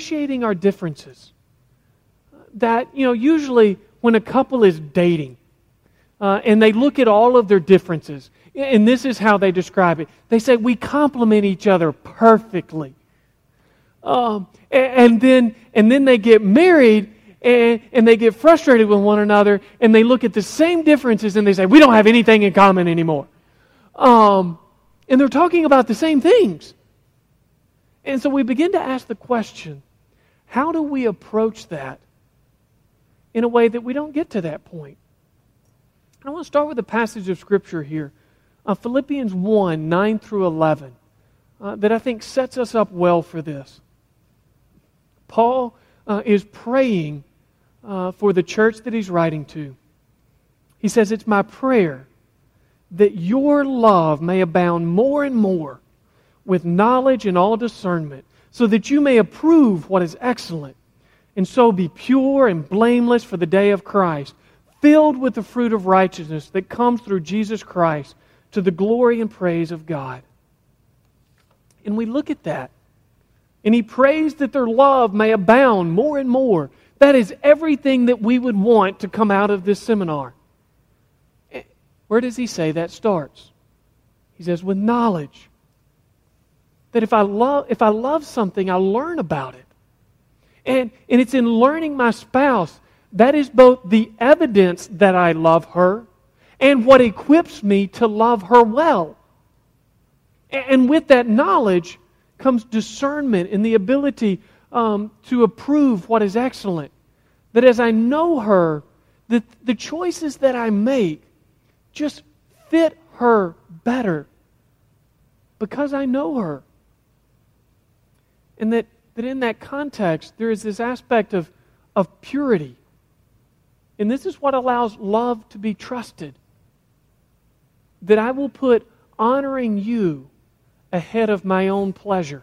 Appreciating our differences. That, you know, usually when a couple is dating uh, and they look at all of their differences, and this is how they describe it they say, We complement each other perfectly. Um, and, then, and then they get married and, and they get frustrated with one another and they look at the same differences and they say, We don't have anything in common anymore. Um, and they're talking about the same things. And so we begin to ask the question how do we approach that in a way that we don't get to that point? I want to start with a passage of Scripture here uh, Philippians 1 9 through 11 uh, that I think sets us up well for this. Paul uh, is praying uh, for the church that he's writing to. He says, It's my prayer that your love may abound more and more with knowledge and all discernment, so that you may approve what is excellent, and so be pure and blameless for the day of Christ, filled with the fruit of righteousness that comes through Jesus Christ to the glory and praise of God. And we look at that. And he prays that their love may abound more and more. That is everything that we would want to come out of this seminar. Eh, where does he say that starts? He says, with knowledge. That if I love, if I love something, i learn about it. And, and it's in learning my spouse that is both the evidence that I love her and what equips me to love her well. And with that knowledge comes discernment and the ability um, to approve what is excellent. That as I know her, that the choices that I make just fit her better because I know her. And that, that in that context, there is this aspect of, of purity. And this is what allows love to be trusted that I will put honoring you ahead of my own pleasure.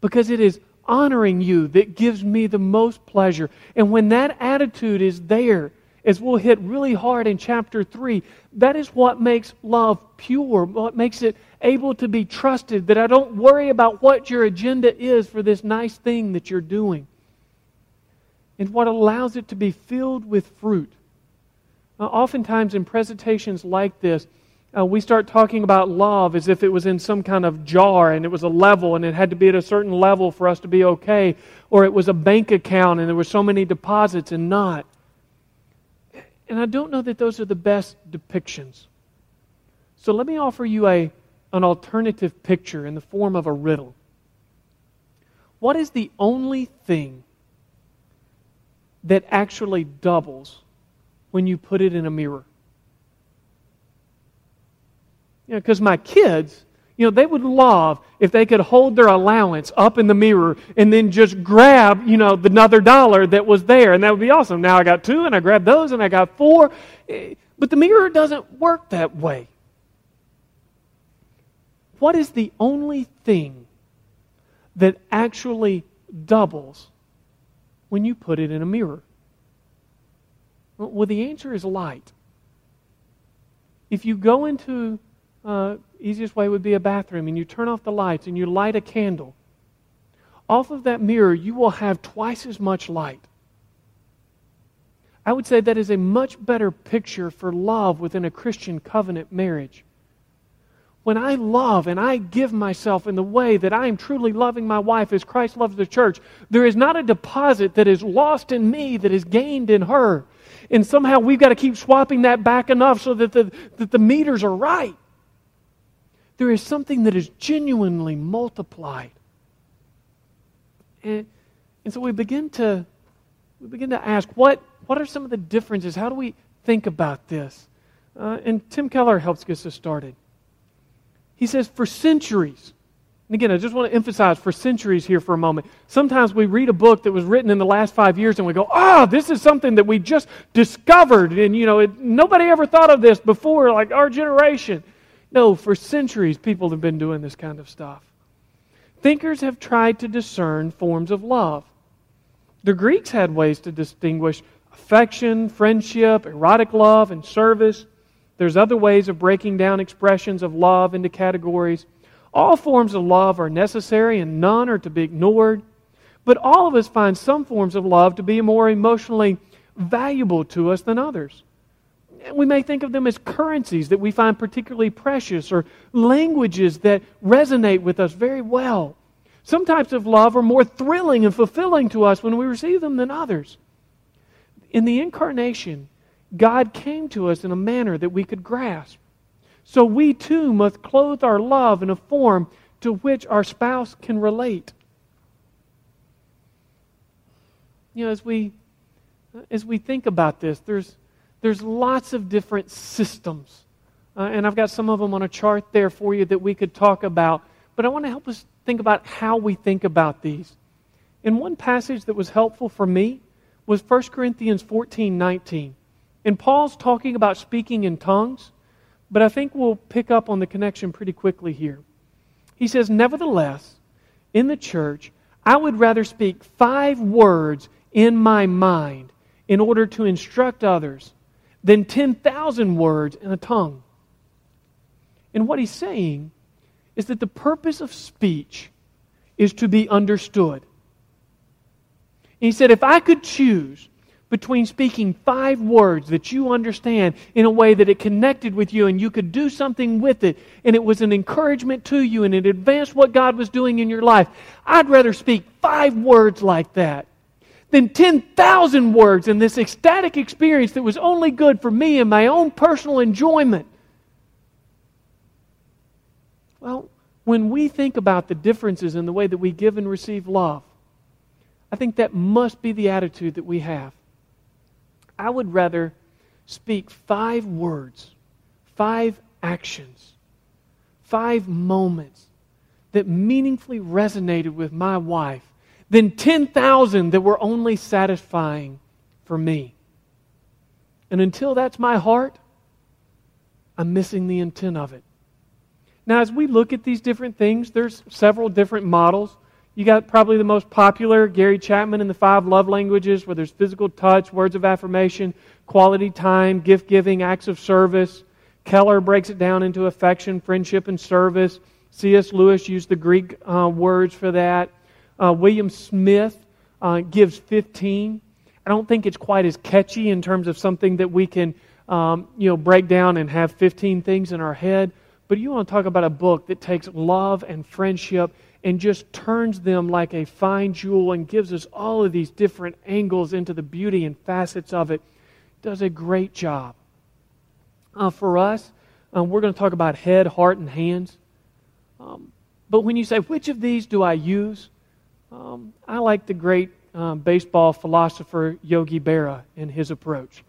Because it is honoring you that gives me the most pleasure. And when that attitude is there, as we'll hit really hard in chapter 3, that is what makes love pure, what makes it able to be trusted, that I don't worry about what your agenda is for this nice thing that you're doing. And what allows it to be filled with fruit. Uh, oftentimes in presentations like this, uh, we start talking about love as if it was in some kind of jar and it was a level and it had to be at a certain level for us to be okay, or it was a bank account and there were so many deposits and not. And I don't know that those are the best depictions. So let me offer you a, an alternative picture in the form of a riddle. What is the only thing that actually doubles when you put it in a mirror. You know, because my kids, you know, they would love if they could hold their allowance up in the mirror and then just grab, you know, the another dollar that was there. And that would be awesome. Now I got two and I grabbed those and I got four. But the mirror doesn't work that way. What is the only thing that actually doubles when you put it in a mirror? Well, the answer is light. If you go into, uh, easiest way would be a bathroom, and you turn off the lights and you light a candle, off of that mirror you will have twice as much light. I would say that is a much better picture for love within a Christian covenant marriage. When I love and I give myself in the way that I am truly loving my wife as Christ loves the church, there is not a deposit that is lost in me that is gained in her and somehow we've got to keep swapping that back enough so that the, that the meters are right. There is something that is genuinely multiplied. And, and so we begin to we begin to ask what, what are some of the differences? How do we think about this? Uh, and Tim Keller helps get us started. He says, for centuries, And again, I just want to emphasize for centuries here for a moment. Sometimes we read a book that was written in the last five years and we go, oh, this is something that we just discovered. And, you know, it, nobody ever thought of this before, like our generation. No, for centuries, people have been doing this kind of stuff. Thinkers have tried to discern forms of love. The Greeks had ways to distinguish affection, friendship, erotic love, and service. There's other ways of breaking down expressions of love into categories. All forms of love are necessary and none are to be ignored. But all of us find some forms of love to be more emotionally valuable to us than others. We may think of them as currencies that we find particularly precious or languages that resonate with us very well. Some types of love are more thrilling and fulfilling to us when we receive them than others. In the incarnation, God came to us in a manner that we could grasp. So we too must clothe our love in a form to which our spouse can relate. You know, as we as we think about this, there's there's lots of different systems. Uh, and I've got some of them on a chart there for you that we could talk about. But I want to help us think about how we think about these. And one passage that was helpful for me was 1 Corinthians 14 19. And Paul's talking about speaking in tongues. But I think we'll pick up on the connection pretty quickly here. He says, Nevertheless, in the church, I would rather speak five words in my mind in order to instruct others than 10,000 words in a tongue. And what he's saying is that the purpose of speech is to be understood. And he said, if I could choose between speaking five words that you understand in a way that it connected with you and you could do something with it and it was an encouragement to you and it advanced what God was doing in your life, I'd rather speak five words like that than 10,000 words in this ecstatic experience that was only good for me and my own personal enjoyment. Well, when we think about the differences in the way that we give and receive love, I think that must be the attitude that we have. I would rather speak five words, five actions, five moments that meaningfully resonated with my wife than 10,000 that were only satisfying for me. And until that's my heart, I'm missing the intent of it. Now, as we look at these different things, there's several different models. You got probably the most popular, Gary Chapman in the five love languages, where there's physical touch, words of affirmation, quality time, gift giving, acts of service. Keller breaks it down into affection, friendship, and service. C.S. Lewis used the Greek uh, words for that. Uh, William Smith uh, gives 15. I don't think it's quite as catchy in terms of something that we can, um, you know, break down and have 15 things in our head. But you want to talk about a book that takes love and friendship and just turns them like a fine jewel and gives us all of these different angles into the beauty and facets of it. Does a great job. Uh, for us, um, we're going to talk about head, heart, and hands. Um, but when you say, which of these do I use? Um, I like the great um, baseball philosopher Yogi Berra and his approach.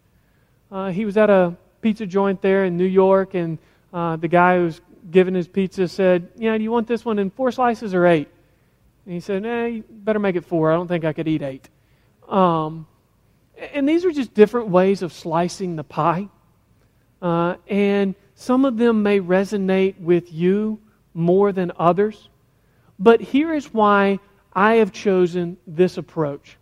Uh, he was at a pizza joint there in New York, and uh, the guy who was giving his pizza said, Yeah, do you want this one in four slices or eight? And he said, Nah, you better make it four. I don't think I could eat eight. Um, and these are just different ways of slicing the pie. Uh, and some of them may resonate with you more than others. But here is why I have chosen this approach.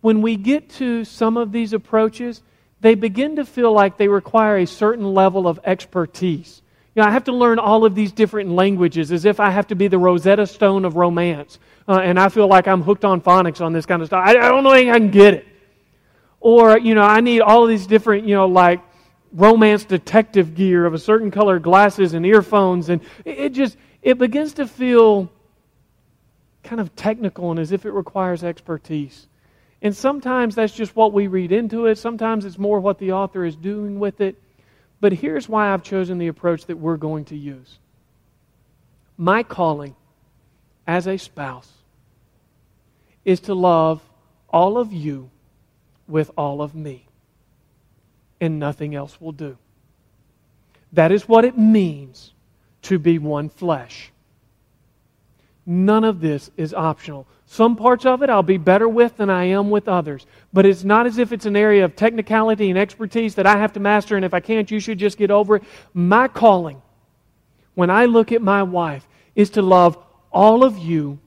When we get to some of these approaches, they begin to feel like they require a certain level of expertise. You know, I have to learn all of these different languages as if I have to be the Rosetta Stone of romance. Uh, and I feel like I'm hooked on phonics on this kind of stuff. I, I don't know I can get it. Or, you know, I need all of these different, you know, like romance detective gear of a certain color glasses and earphones. And it, it just, it begins to feel kind of technical and as if it requires expertise. And sometimes that's just what we read into it. Sometimes it's more what the author is doing with it. But here's why I've chosen the approach that we're going to use. My calling as a spouse is to love all of you with all of me, and nothing else will do. That is what it means to be one flesh. None of this is optional. Some parts of it I'll be better with than I am with others. But it's not as if it's an area of technicality and expertise that I have to master, and if I can't, you should just get over it. My calling, when I look at my wife, is to love all of you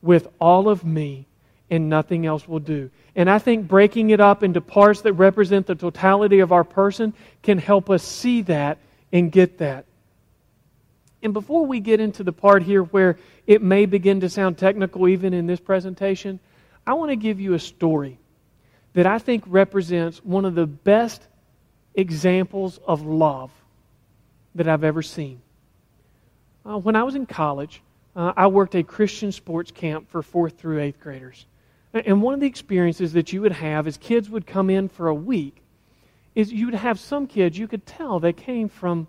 with all of me, and nothing else will do. And I think breaking it up into parts that represent the totality of our person can help us see that and get that. And before we get into the part here where it may begin to sound technical even in this presentation, I want to give you a story that I think represents one of the best examples of love that I've ever seen. Uh, when I was in college, uh, I worked a Christian sports camp for fourth through eighth graders. And one of the experiences that you would have as kids would come in for a week is you would have some kids, you could tell they came from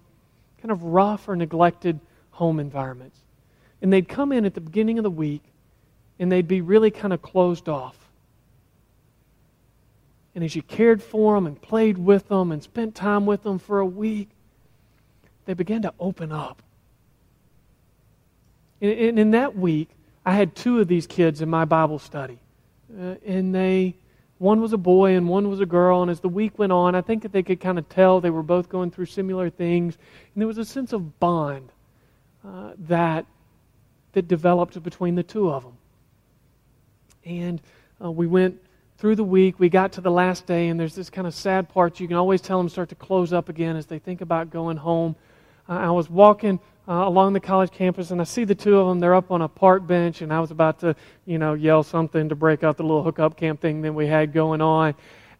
kind of rough or neglected home environments. And they'd come in at the beginning of the week and they'd be really kind of closed off. And as you cared for them and played with them and spent time with them for a week, they began to open up. And in that week, I had two of these kids in my Bible study. Uh, and they one was a boy and one was a girl. And as the week went on, I think that they could kind of tell they were both going through similar things. And there was a sense of bond uh, that, that developed between the two of them. And uh, we went through the week. We got to the last day, and there's this kind of sad part. You can always tell them start to close up again as they think about going home. Uh, I was walking uh, along the college campus, and I see the two of them. They're up on a park bench, and I was about to, you know, yell something to break out the little hookup camp thing that we had going on.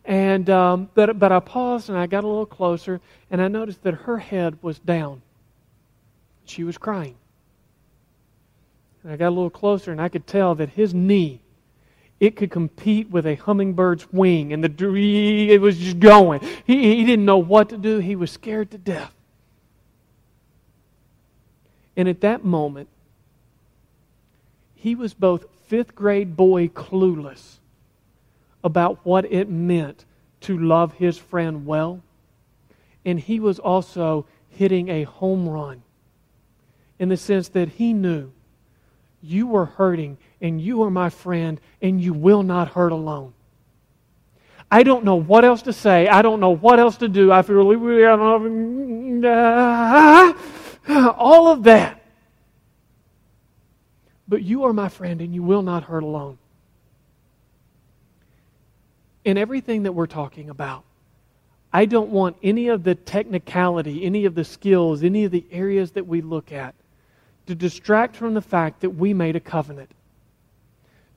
And um, but but I paused and I got a little closer, and I noticed that her head was down. She was crying. And I got a little closer, and I could tell that his knee it could compete with a hummingbird's wing, and the it was just going. He, he didn't know what to do. He was scared to death. And at that moment, he was both fifth grade boy clueless about what it meant to love his friend well, and he was also hitting a home run in the sense that he knew you were hurting and you are my friend and you will not hurt alone. I don't know what else to say. I don't know what else to do. I feel really, I don't know. all of that. But you are my friend, and you will not hurt alone. In everything that we're talking about, I don't want any of the technicality, any of the skills, any of the areas that we look at to distract from the fact that we made a covenant.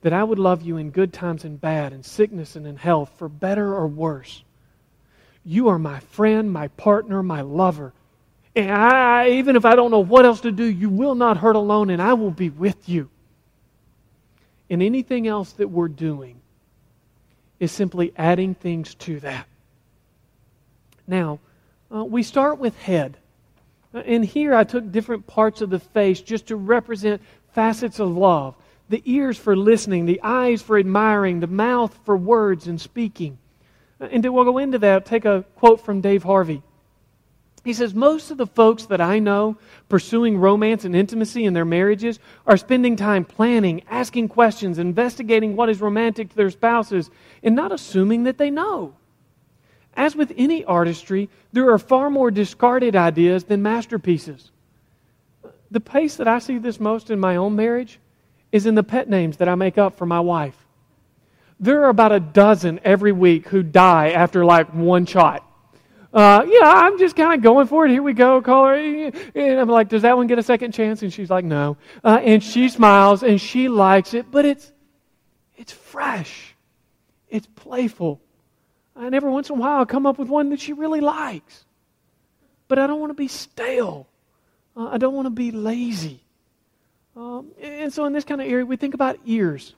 That I would love you in good times and bad, in sickness and in health, for better or worse. You are my friend, my partner, my lover. And I, even if I don't know what else to do, you will not hurt alone, and I will be with you. And anything else that we're doing is simply adding things to that. Now, uh, we start with head. Uh, and here I took different parts of the face just to represent facets of love the ears for listening, the eyes for admiring, the mouth for words and speaking. Uh, and we'll go into that, take a quote from Dave Harvey. He says, Most of the folks that I know pursuing romance and intimacy in their marriages are spending time planning, asking questions, investigating what is romantic to their spouses, and not assuming that they know. As with any artistry, there are far more discarded ideas than masterpieces. The place that I see this most in my own marriage is in the pet names that I make up for my wife. There are about a dozen every week who die after like one shot uh, yeah, I'm just kind of going for it. Here we go, call her. And I'm like, does that one get a second chance? And she's like, no. Uh, and she smiles and she likes it, but it's, it's fresh. It's playful. And every once in a while, I'll come up with one that she really likes. But I don't want to be stale. Uh, I don't want to be lazy. Um, and so, in this kind of area, we think about ears.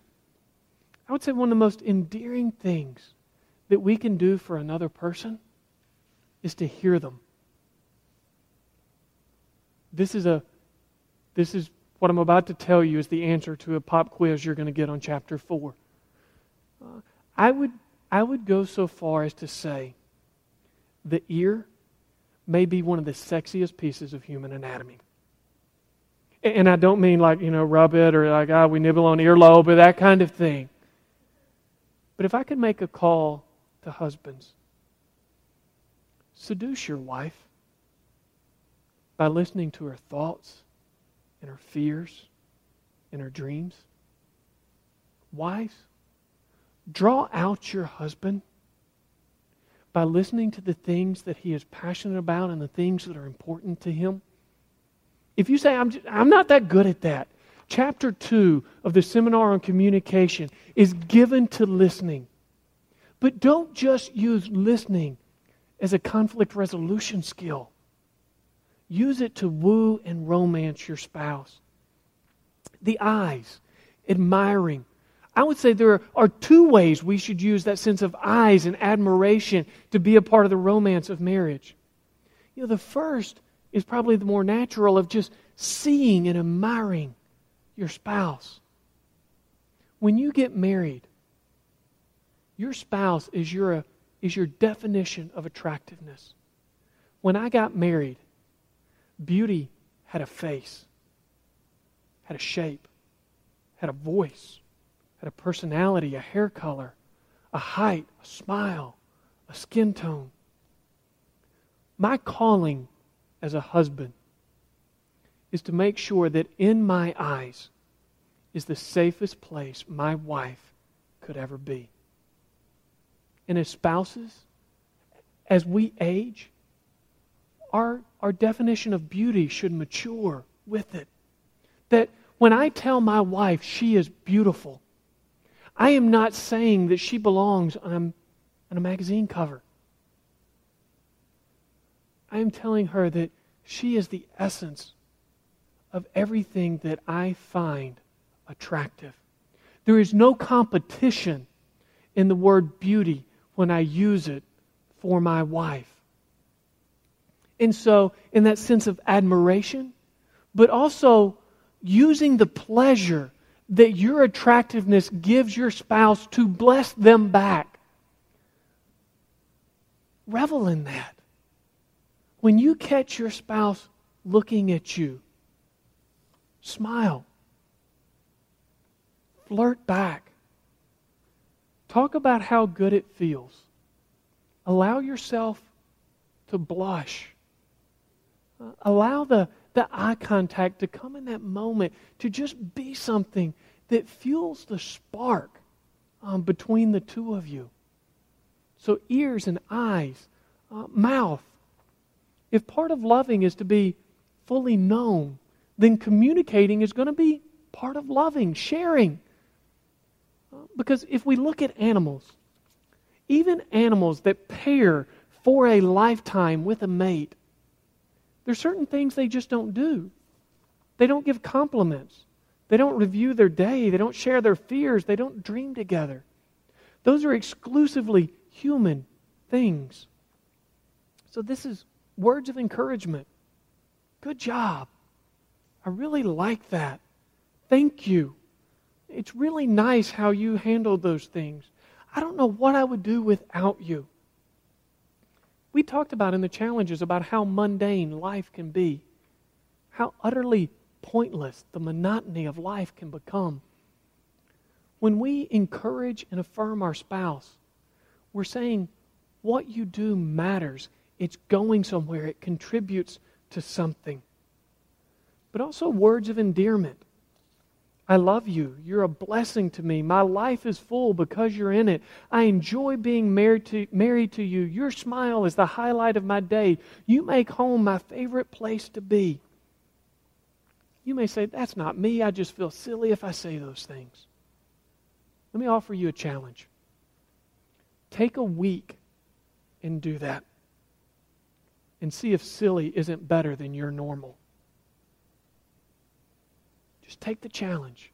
I would say one of the most endearing things that we can do for another person is to hear them. This is a this is what I'm about to tell you is the answer to a pop quiz you're going to get on chapter 4. Uh, I would I would go so far as to say the ear may be one of the sexiest pieces of human anatomy. And I don't mean like, you know, rub it or like, ah, we nibble on earlobe or that kind of thing. But if I could make a call to husbands, seduce your wife by listening to her thoughts and her fears and her dreams. Wives, draw out your husband by listening to the things that he is passionate about and the things that are important to him. If you say, I'm, just, I'm not that good at that, chapter 2 of the seminar on communication is given to listening. But don't just use listening as a conflict resolution skill. Use it to woo and romance your spouse. The eyes, admiring. I would say there are two ways we should use that sense of eyes and admiration to be a part of the romance of marriage. You know, the first is probably the more natural of just seeing and admiring your spouse. When you get married, your spouse is your, is your definition of attractiveness. When I got married, beauty had a face, had a shape, had a voice, had a personality, a hair color, a height, a smile, a skin tone. My calling as a husband is to make sure that in my eyes is the safest place my wife could ever be and as spouses, as we age, our, our definition of beauty should mature with it. That when I tell my wife she is beautiful, I am not saying that she belongs on on a magazine cover. I am telling her that she is the essence of everything that I find attractive. There is no competition in the word beauty when I use it for my wife. And so, in that sense of admiration, but also using the pleasure that your attractiveness gives your spouse to bless them back. Revel in that. When you catch your spouse looking at you, smile. Flirt back. Talk about how good it feels. Allow yourself to blush. Uh, allow the, the eye contact to come in that moment to just be something that fuels the spark um, between the two of you. So, ears and eyes, uh, mouth. If part of loving is to be fully known, then communicating is going to be part of loving, sharing. Because if we look at animals, even animals that pair for a lifetime with a mate, there's certain things they just don't do. They don't give compliments. They don't review their day. They don't share their fears. They don't dream together. Those are exclusively human things. So, this is words of encouragement. Good job. I really like that. Thank you. It's really nice how you handled those things. I don't know what I would do without you. We talked about in the challenges about how mundane life can be, how utterly pointless the monotony of life can become. When we encourage and affirm our spouse, we're saying what you do matters. It's going somewhere, it contributes to something. But also words of endearment. I love you. You're a blessing to me. My life is full because you're in it. I enjoy being married to, married to you. Your smile is the highlight of my day. You make home my favorite place to be. You may say, That's not me. I just feel silly if I say those things. Let me offer you a challenge. Take a week and do that. And see if silly isn't better than your normal. Just take the challenge.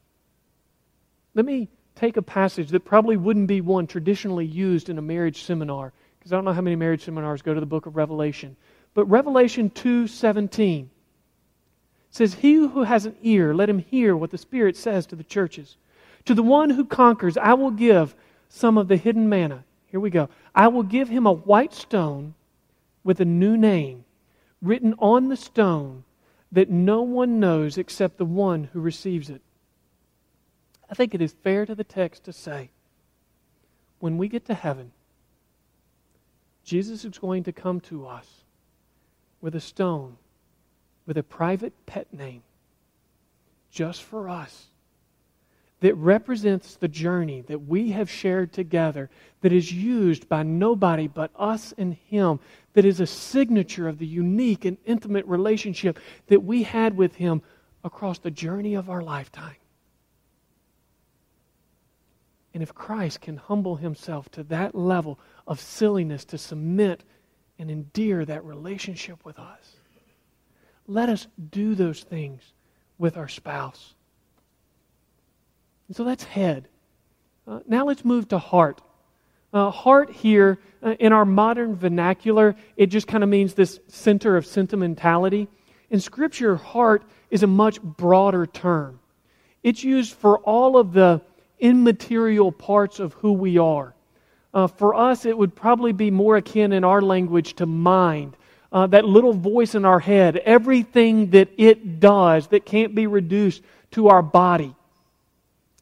Let me take a passage that probably wouldn't be one traditionally used in a marriage seminar, because I don't know how many marriage seminars go to the book of Revelation. But Revelation 2:17 says, "He who has an ear, let him hear what the Spirit says to the churches. To the one who conquers, I will give some of the hidden manna." Here we go. "I will give him a white stone with a new name written on the stone that no one knows except the one who receives it. I think it is fair to the text to say when we get to heaven, Jesus is going to come to us with a stone, with a private pet name, just for us, that represents the journey that we have shared together, that is used by nobody but us and Him, that is a signature of the unique and intimate relationship that we had with Him across the journey of our lifetime. And if Christ can humble himself to that level of silliness to submit and endear that relationship with us, let us do those things with our spouse. And so that's head. Uh, now let's move to heart. Uh, heart here, uh, in our modern vernacular, it just kind of means this center of sentimentality. In Scripture, heart is a much broader term. It's used for all of the immaterial parts of who we are. Uh, for us, it would probably be more akin in our language to mind. Uh, that little voice in our head, everything that it does that can't be reduced to our body.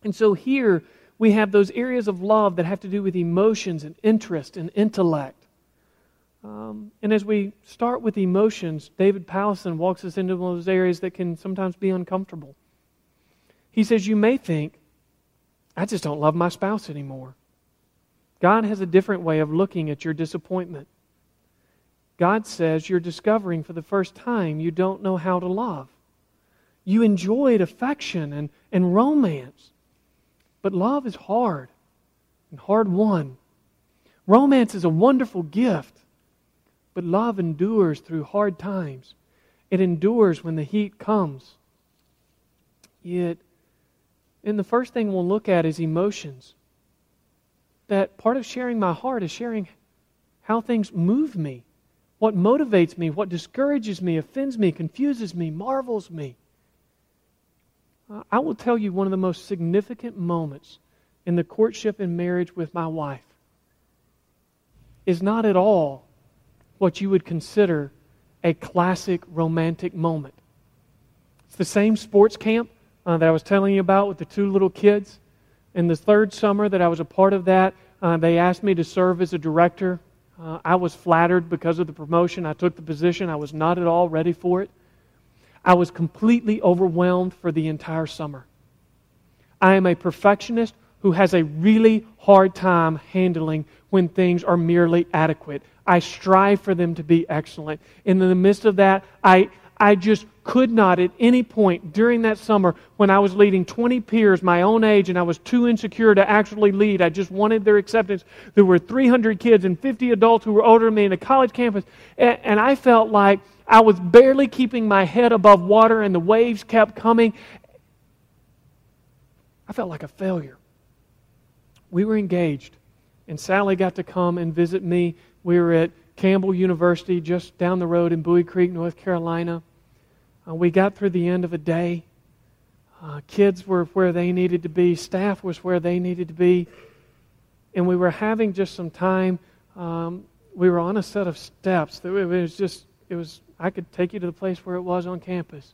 And so here we have those areas of love that have to do with emotions and interest and intellect. Um, and as we start with emotions, David Powlison walks us into one of those areas that can sometimes be uncomfortable. He says, You may think I just don't love my spouse anymore. God has a different way of looking at your disappointment. God says you're discovering for the first time you don't know how to love. You enjoyed affection and, and romance, but love is hard and hard won. Romance is a wonderful gift, but love endures through hard times. It endures when the heat comes. Yet and the first thing we'll look at is emotions. That part of sharing my heart is sharing how things move me, what motivates me, what discourages me, offends me, confuses me, marvels me. I will tell you one of the most significant moments in the courtship and marriage with my wife is not at all what you would consider a classic romantic moment. It's the same sports camp uh, that I was telling you about with the two little kids. In the third summer that I was a part of that, uh, they asked me to serve as a director. Uh, I was flattered because of the promotion. I took the position. I was not at all ready for it. I was completely overwhelmed for the entire summer. I am a perfectionist who has a really hard time handling when things are merely adequate. I strive for them to be excellent. And in the midst of that, I, I just could not at any point during that summer when I was leading 20 peers my own age and I was too insecure to actually lead. I just wanted their acceptance. There were 300 kids and 50 adults who were older than me in a college campus. And, and I felt like I was barely keeping my head above water and the waves kept coming. I felt like a failure. We were engaged, and Sally got to come and visit me. We were at Campbell University just down the road in Buies Creek, North Carolina. Uh, we got through the end of a day. Uh, kids were where they needed to be, staff was where they needed to be, and we were having just some time. Um, we were on a set of steps. It was just, it was, I could take you to the place where it was on campus.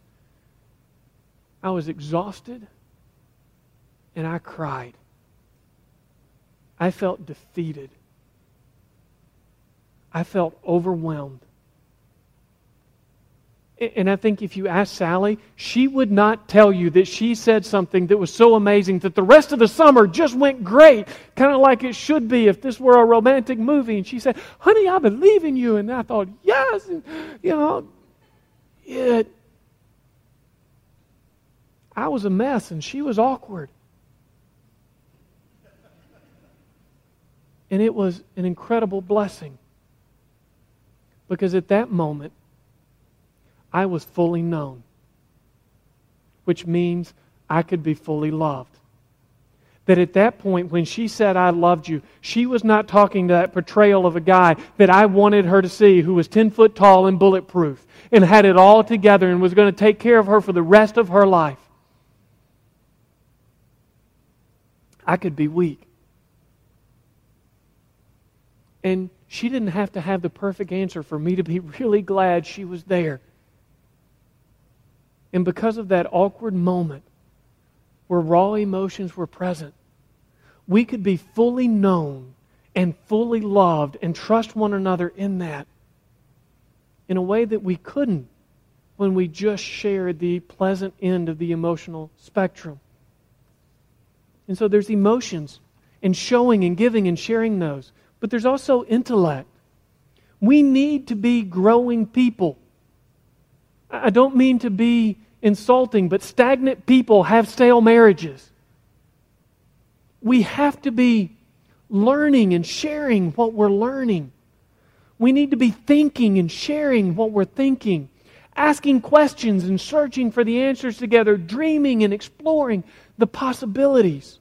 I was exhausted and I cried. I felt defeated. I felt overwhelmed. And I think if you ask Sally, she would not tell you that she said something that was so amazing that the rest of the summer just went great, kind of like it should be if this were a romantic movie. And she said, Honey, I believe in you. And I thought, Yes. And, you know, it, I was a mess and she was awkward. And it was an incredible blessing. Because at that moment, I was fully known, which means I could be fully loved. That at that point, when she said, I loved you, she was not talking to that portrayal of a guy that I wanted her to see who was 10 foot tall and bulletproof and had it all together and was going to take care of her for the rest of her life. I could be weak. And she didn't have to have the perfect answer for me to be really glad she was there. And because of that awkward moment where raw emotions were present, we could be fully known and fully loved and trust one another in that in a way that we couldn't when we just shared the pleasant end of the emotional spectrum. And so there's emotions and showing and giving and sharing those. But there's also intellect. We need to be growing people. I don't mean to be insulting, but stagnant people have stale marriages. We have to be learning and sharing what we're learning. We need to be thinking and sharing what we're thinking, asking questions and searching for the answers together, dreaming and exploring the possibilities.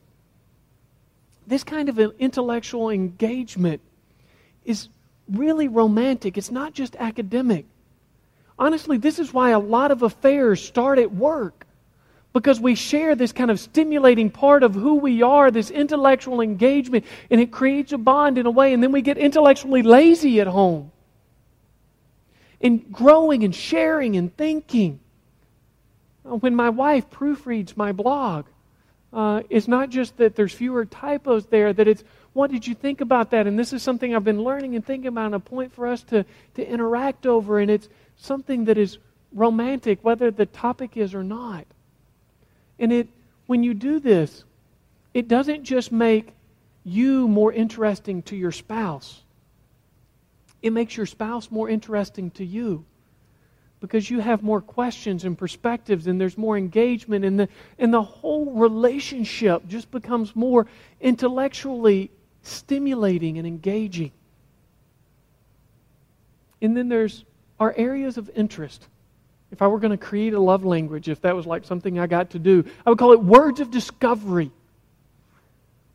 This kind of intellectual engagement is really romantic. It's not just academic. Honestly, this is why a lot of affairs start at work. Because we share this kind of stimulating part of who we are, this intellectual engagement, and it creates a bond in a way, and then we get intellectually lazy at home. In growing and sharing and thinking. When my wife proofreads my blog, uh, it's not just that there's fewer typos there, that it's what did you think about that? And this is something I've been learning and thinking about, and a point for us to, to interact over, and it's something that is romantic, whether the topic is or not. And it, when you do this, it doesn't just make you more interesting to your spouse, it makes your spouse more interesting to you because you have more questions and perspectives and there's more engagement and the, and the whole relationship just becomes more intellectually stimulating and engaging. And then there's our areas of interest. If I were going to create a love language, if that was like something I got to do, I would call it words of discovery,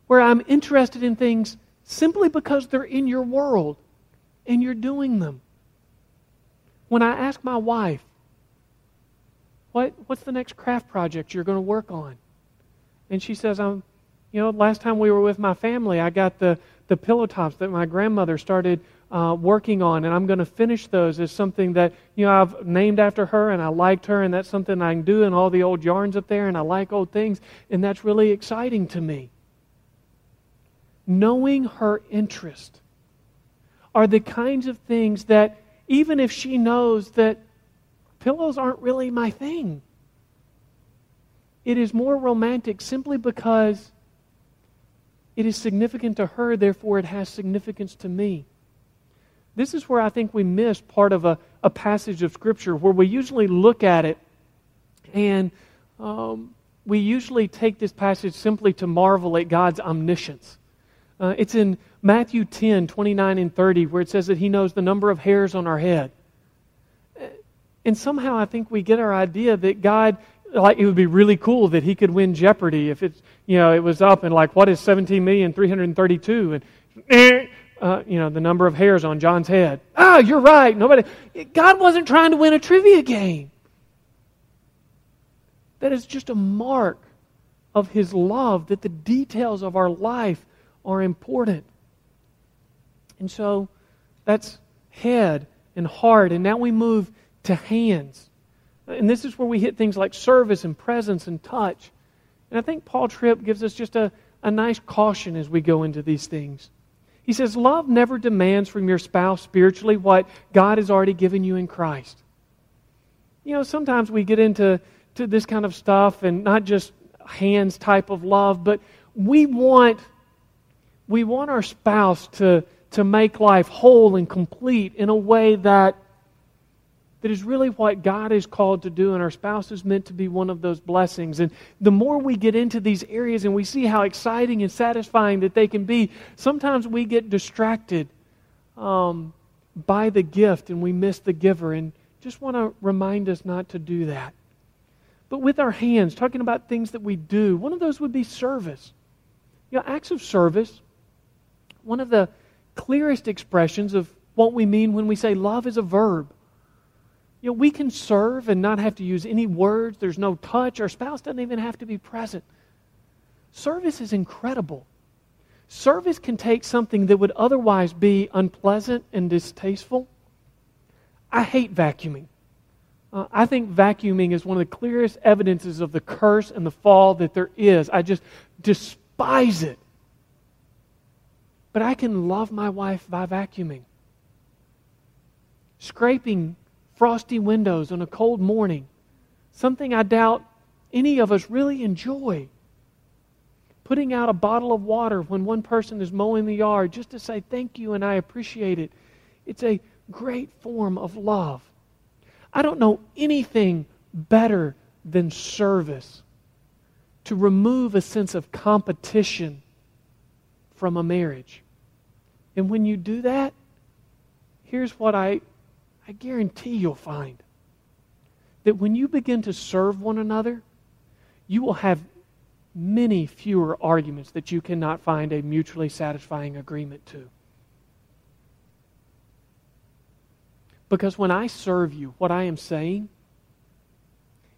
where I'm interested in things simply because they're in your world and you're doing them. When I ask my wife, what, what's the next craft project you're going to work on? And she says, I'm, you know, last time we were with my family, I got the, the pillow tops that my grandmother started uh, working on, and I'm going to finish those as something that, you know, I've named after her, and I liked her, and that's something I can do, and all the old yarns up there, and I like old things, and that's really exciting to me. Knowing her interest are the kinds of things that even if she knows that pillows aren't really my thing. It is more romantic simply because it is significant to her, therefore, it has significance to me. This is where I think we miss part of a, a passage of Scripture where we usually look at it and um, we usually take this passage simply to marvel at God's omniscience. Uh, it's in Matthew 10, 29 and 30, where it says that He knows the number of hairs on our head. And somehow I think we get our idea that God, like, it would be really cool that He could win Jeopardy if it's, you know, it was up and like, what is 17,332? And, eh, uh, you know, the number of hairs on John's head. Ah, you're right. Nobody, God wasn't trying to win a trivia game. That is just a mark of His love that the details of our life are important. And so that's head and heart. And now we move to hands. And this is where we hit things like service and presence and touch. And I think Paul Tripp gives us just a, a nice caution as we go into these things. He says, Love never demands from your spouse spiritually what God has already given you in Christ. You know, sometimes we get into to this kind of stuff and not just hands type of love, but we want we want our spouse to, to make life whole and complete in a way that, that is really what God is called to do, and our spouse is meant to be one of those blessings. And the more we get into these areas and we see how exciting and satisfying that they can be, sometimes we get distracted um, by the gift and we miss the giver. And just want to remind us not to do that. But with our hands, talking about things that we do, one of those would be service. You know, acts of service one of the clearest expressions of what we mean when we say love is a verb. You know, we can serve and not have to use any words. There's no touch. Our spouse doesn't even have to be present. Service is incredible. Service can take something that would otherwise be unpleasant and distasteful. I hate vacuuming. Uh, I think vacuuming is one of the clearest evidences of the curse and the fall that there is. I just despise it. But I can love my wife by vacuuming. Scraping frosty windows on a cold morning, something I doubt any of us really enjoy. Putting out a bottle of water when one person is mowing the yard just to say thank you and I appreciate it. It's a great form of love. I don't know anything better than service to remove a sense of competition from a marriage. And when you do that, here's what I, I guarantee you'll find that when you begin to serve one another, you will have many fewer arguments that you cannot find a mutually satisfying agreement to. Because when I serve you, what I am saying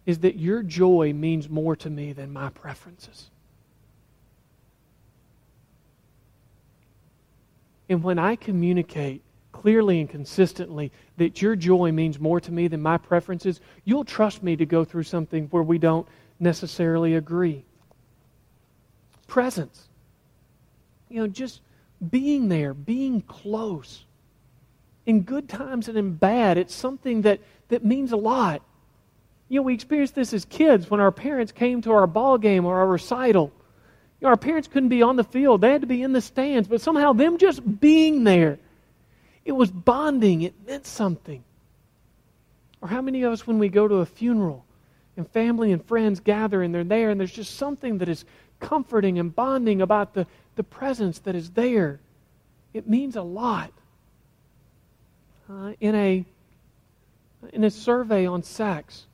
is that your joy means more to me than my preferences. And when I communicate clearly and consistently that your joy means more to me than my preferences, you'll trust me to go through something where we don't necessarily agree. Presence. You know, just being there, being close in good times and in bad. It's something that, that means a lot. You know, we experienced this as kids when our parents came to our ball game or our recital. You know, our parents couldn't be on the field, they had to be in the stands, but somehow them just being there, it was bonding, it meant something. Or how many of us, when we go to a funeral and family and friends gather and they're there, and there's just something that is comforting and bonding about the, the presence that is there? It means a lot uh, in a in a survey on sex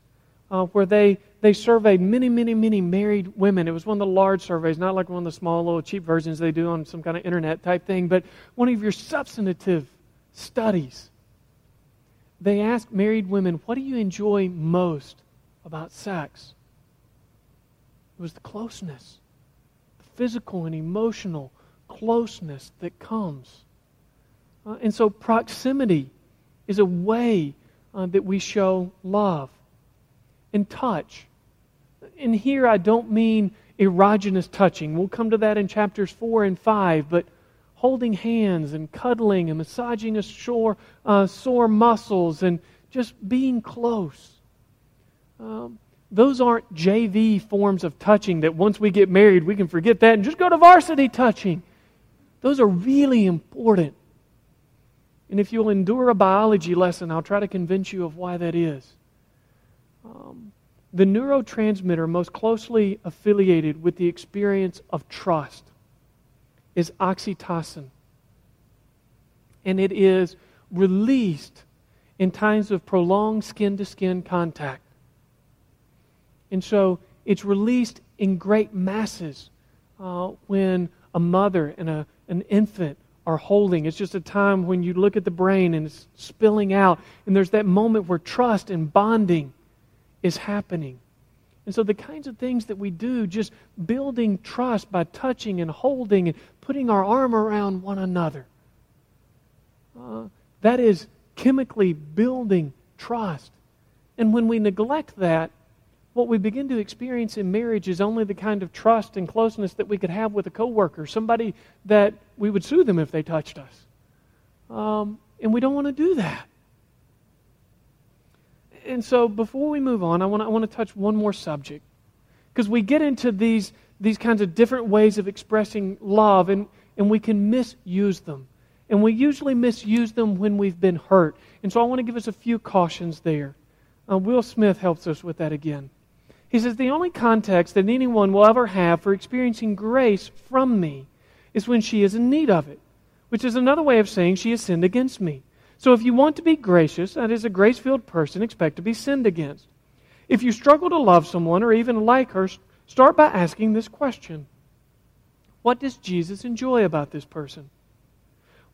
uh, where they they surveyed many many many married women it was one of the large surveys not like one of the small little cheap versions they do on some kind of internet type thing but one of your substantive studies they asked married women what do you enjoy most about sex it was the closeness the physical and emotional closeness that comes uh, and so proximity is a way uh, that we show love and touch. And here I don't mean erogenous touching. We'll come to that in chapters 4 and 5, but holding hands and cuddling and massaging a sore, uh, sore muscles and just being close. Um, those aren't JV forms of touching that once we get married we can forget that and just go to varsity touching. Those are really important. And if you'll endure a biology lesson, I'll try to convince you of why that is. Um, the neurotransmitter most closely affiliated with the experience of trust is oxytocin. And it is released in times of prolonged skin to skin contact. And so it's released in great masses uh, when a mother and a, an infant are holding. It's just a time when you look at the brain and it's spilling out. And there's that moment where trust and bonding is happening. And so, the kinds of things that we do, just building trust by touching and holding and putting our arm around one another, uh, that is chemically building trust. And when we neglect that, what we begin to experience in marriage is only the kind of trust and closeness that we could have with a coworker, somebody that we would sue them if they touched us. Um, and we don't want to do that. And so before we move on, I want to, I want to touch one more subject. Because we get into these, these kinds of different ways of expressing love, and, and we can misuse them. And we usually misuse them when we've been hurt. And so I want to give us a few cautions there. Uh, Will Smith helps us with that again. He says, The only context that anyone will ever have for experiencing grace from me is when she is in need of it, which is another way of saying she has sinned against me. So if you want to be gracious, that is, a grace filled person, expect to be sinned against. If you struggle to love someone or even like her, start by asking this question What does Jesus enjoy about this person?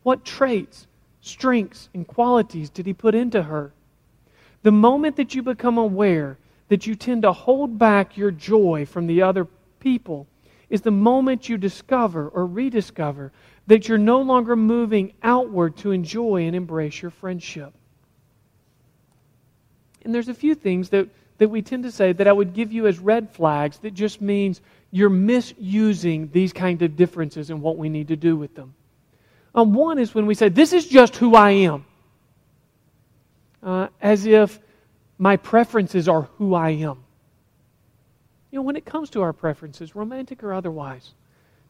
What traits, strengths, and qualities did he put into her? The moment that you become aware that you tend to hold back your joy from the other people is the moment you discover or rediscover that you're no longer moving outward to enjoy and embrace your friendship. And there's a few things that, that we tend to say that I would give you as red flags that just means you're misusing these kind of differences and what we need to do with them. Um, one is when we say, This is just who I am. Uh, as if my preferences are who I am. You know, when it comes to our preferences, romantic or otherwise,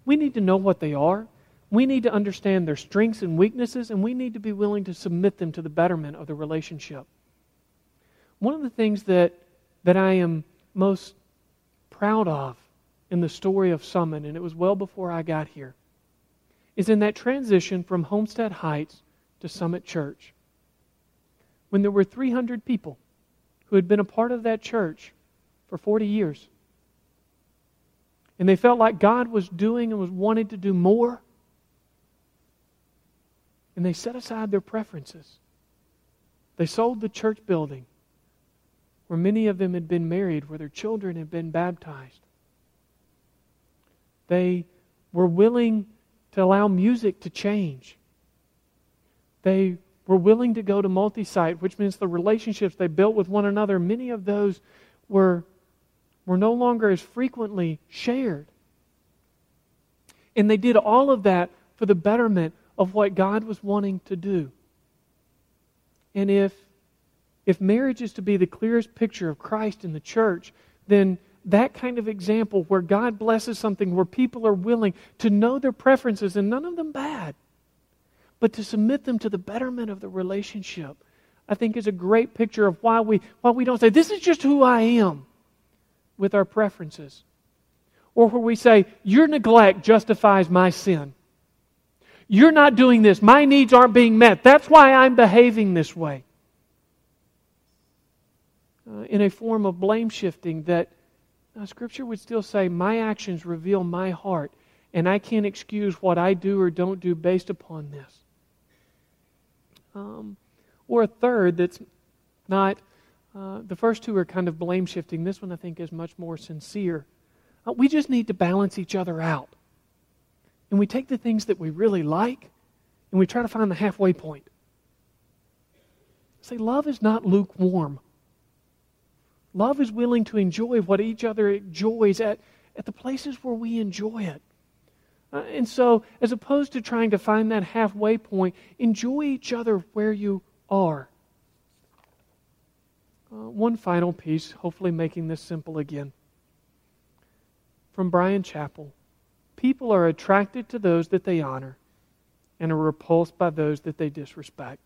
we need to know what they are. We need to understand their strengths and weaknesses, and we need to be willing to submit them to the betterment of the relationship. One of the things that, that I am most proud of in the story of Summit, and it was well before I got here, is in that transition from Homestead Heights to Summit Church. When there were 300 people who had been a part of that church for 40 years. And they felt like God was doing and was wanting to do more. And they set aside their preferences. They sold the church building where many of them had been married, where their children had been baptized. They were willing to allow music to change. They were willing to go to multi site, which means the relationships they built with one another, many of those were, were no longer as frequently shared. And they did all of that for the betterment of what God was wanting to do. And if, if marriage is to be the clearest picture of Christ in the church, then that kind of example where God blesses something, where people are willing to know their preferences, and none of them bad, but to submit them to the betterment of the relationship, I think is a great picture of why we, why we don't say, This is just who I am with our preferences. Or where we say, Your neglect justifies my sin. You're not doing this. My needs aren't being met. That's why I'm behaving this way. Uh, in a form of blame shifting that uh, Scripture would still say, My actions reveal my heart, and I can't excuse what I do or don't do based upon this. Um, or a third that's not, uh, the first two are kind of blame shifting. This one I think is much more sincere. Uh, we just need to balance each other out. And we take the things that we really like and we try to find the halfway point. Say, love is not lukewarm. Love is willing to enjoy what each other enjoys at, at the places where we enjoy it. Uh, and so, as opposed to trying to find that halfway point, enjoy each other where you are. Uh, one final piece, hopefully making this simple again. From Bryan Chapell People are attracted to those that they honor and are repulsed by those that they disrespect.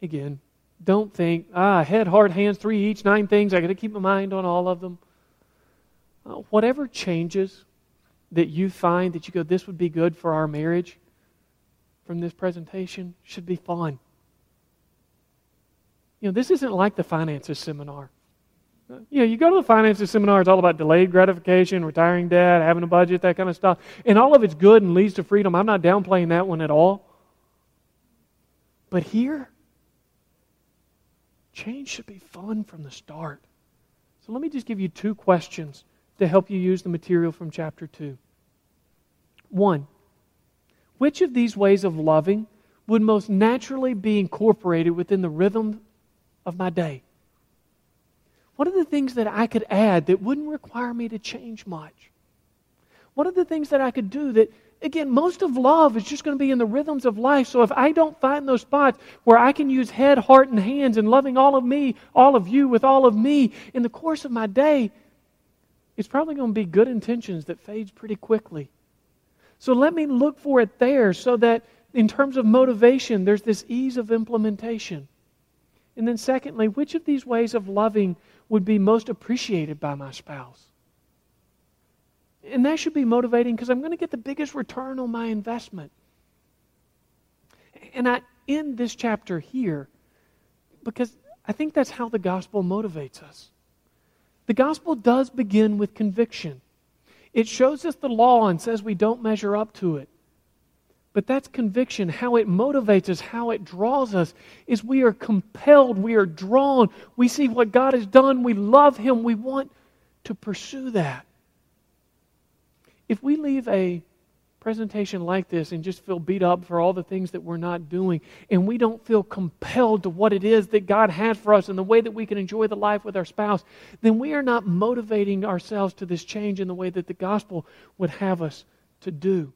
Again, don't think, ah, head, heart, hands, three each, nine things. I got to keep my mind on all of them. Uh, whatever changes that you find that you go, this would be good for our marriage from this presentation should be fun. You know, this isn't like the finances seminar. You know, you go to the finances seminar, it's all about delayed gratification, retiring debt, having a budget, that kind of stuff. And all of it's good and leads to freedom. I'm not downplaying that one at all. But here, change should be fun from the start. So let me just give you two questions to help you use the material from chapter 2. One, which of these ways of loving would most naturally be incorporated within the rhythm of my day? What are the things that I could add that wouldn't require me to change much? What are the things that I could do that, again, most of love is just going to be in the rhythms of life. So if I don't find those spots where I can use head, heart, and hands and loving all of me, all of you, with all of me in the course of my day, it's probably going to be good intentions that fades pretty quickly. So let me look for it there so that in terms of motivation, there's this ease of implementation. And then, secondly, which of these ways of loving would be most appreciated by my spouse? And that should be motivating because I'm going to get the biggest return on my investment. And I end this chapter here because I think that's how the gospel motivates us. The gospel does begin with conviction. It shows us the law and says we don't measure up to it. But that's conviction. How it motivates us, how it draws us, is we are compelled, we are drawn. We see what God has done, we love Him, we want to pursue that. If we leave a presentation like this and just feel beat up for all the things that we're not doing, and we don't feel compelled to what it is that God has for us and the way that we can enjoy the life with our spouse, then we are not motivating ourselves to this change in the way that the gospel would have us to do.